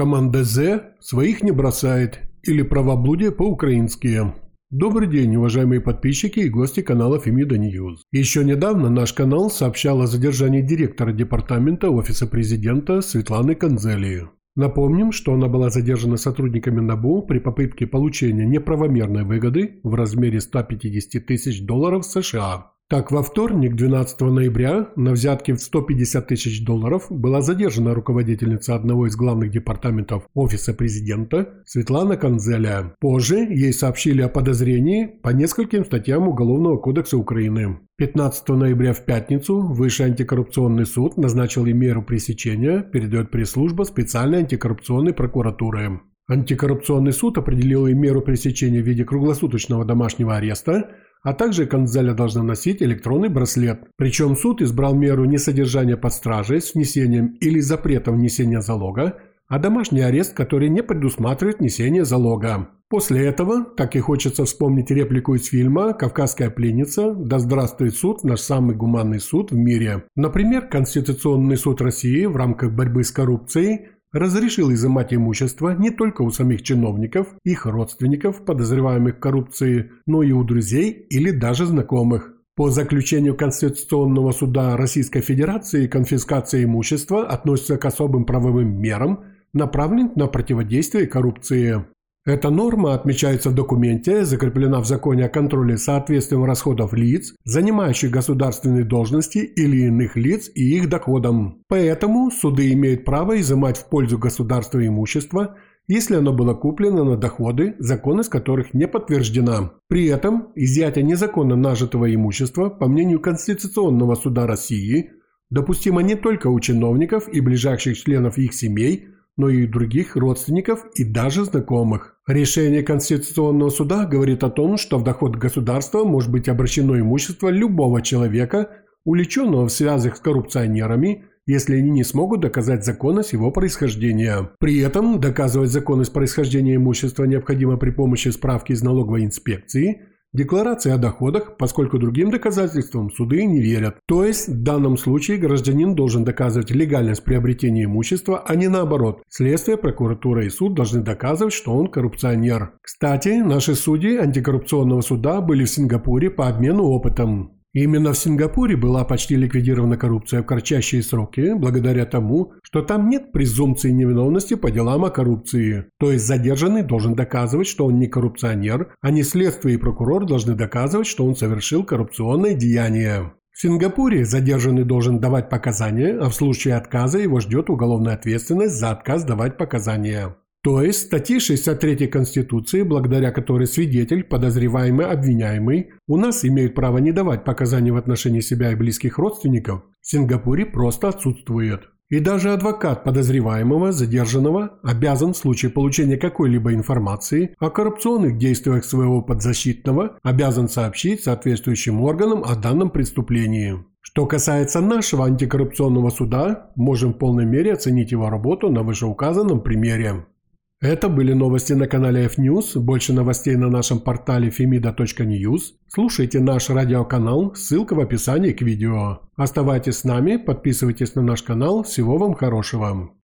Команда «З» своих не бросает или правоблудие по-украински. Добрый день, уважаемые подписчики и гости канала Фемида Ньюз. Еще недавно наш канал сообщал о задержании директора департамента Офиса президента Светланы Канзелии. Напомним, что она была задержана сотрудниками НАБУ при попытке получения неправомерной выгоды в размере 150 тысяч долларов США. Так, во вторник, 12 ноября, на взятке в 150 тысяч долларов была задержана руководительница одного из главных департаментов Офиса президента Светлана Канзеля. Позже ей сообщили о подозрении по нескольким статьям Уголовного кодекса Украины. 15 ноября в пятницу Высший антикоррупционный суд назначил ей меру пресечения, передает пресс-служба специальной антикоррупционной прокуратуры. Антикоррупционный суд определил ей меру пресечения в виде круглосуточного домашнего ареста – а также Канзеля должна носить электронный браслет. Причем суд избрал меру не содержания под стражей с внесением или запретом внесения залога, а домашний арест, который не предусматривает внесение залога. После этого, так и хочется вспомнить реплику из фильма «Кавказская пленница. Да здравствует суд, наш самый гуманный суд в мире». Например, Конституционный суд России в рамках борьбы с коррупцией разрешил изымать имущество не только у самих чиновников, их родственников, подозреваемых в коррупции, но и у друзей или даже знакомых. По заключению Конституционного суда Российской Федерации конфискация имущества относится к особым правовым мерам, направленным на противодействие коррупции. Эта норма отмечается в документе, закреплена в законе о контроле соответствием расходов лиц, занимающих государственные должности или иных лиц и их доходам. Поэтому суды имеют право изымать в пользу государства имущество, если оно было куплено на доходы, законность которых не подтверждена. При этом изъятие незаконно нажитого имущества, по мнению Конституционного суда России, допустимо не только у чиновников и ближайших членов их семей – но и других родственников и даже знакомых. Решение Конституционного суда говорит о том, что в доход государства может быть обращено имущество любого человека, увлеченного в связях с коррупционерами, если они не смогут доказать законность его происхождения. При этом доказывать законность происхождения имущества необходимо при помощи справки из налоговой инспекции, Декларации о доходах, поскольку другим доказательствам суды не верят. То есть в данном случае гражданин должен доказывать легальность приобретения имущества, а не наоборот. Следствие, прокуратура и суд должны доказывать, что он коррупционер. Кстати, наши судьи антикоррупционного суда были в Сингапуре по обмену опытом. Именно в Сингапуре была почти ликвидирована коррупция в кратчайшие сроки, благодаря тому, что там нет презумпции невиновности по делам о коррупции. То есть задержанный должен доказывать, что он не коррупционер, а не следствие и прокурор должны доказывать, что он совершил коррупционное деяние. В Сингапуре задержанный должен давать показания, а в случае отказа его ждет уголовная ответственность за отказ давать показания. То есть статьи 63 Конституции, благодаря которой свидетель, подозреваемый, обвиняемый у нас имеют право не давать показания в отношении себя и близких родственников, в Сингапуре просто отсутствует. И даже адвокат подозреваемого, задержанного, обязан в случае получения какой-либо информации о коррупционных действиях своего подзащитного, обязан сообщить соответствующим органам о данном преступлении. Что касается нашего антикоррупционного суда, можем в полной мере оценить его работу на вышеуказанном примере. Это были новости на канале F-News. Больше новостей на нашем портале femida.news. Слушайте наш радиоканал, ссылка в описании к видео. Оставайтесь с нами, подписывайтесь на наш канал. Всего вам хорошего.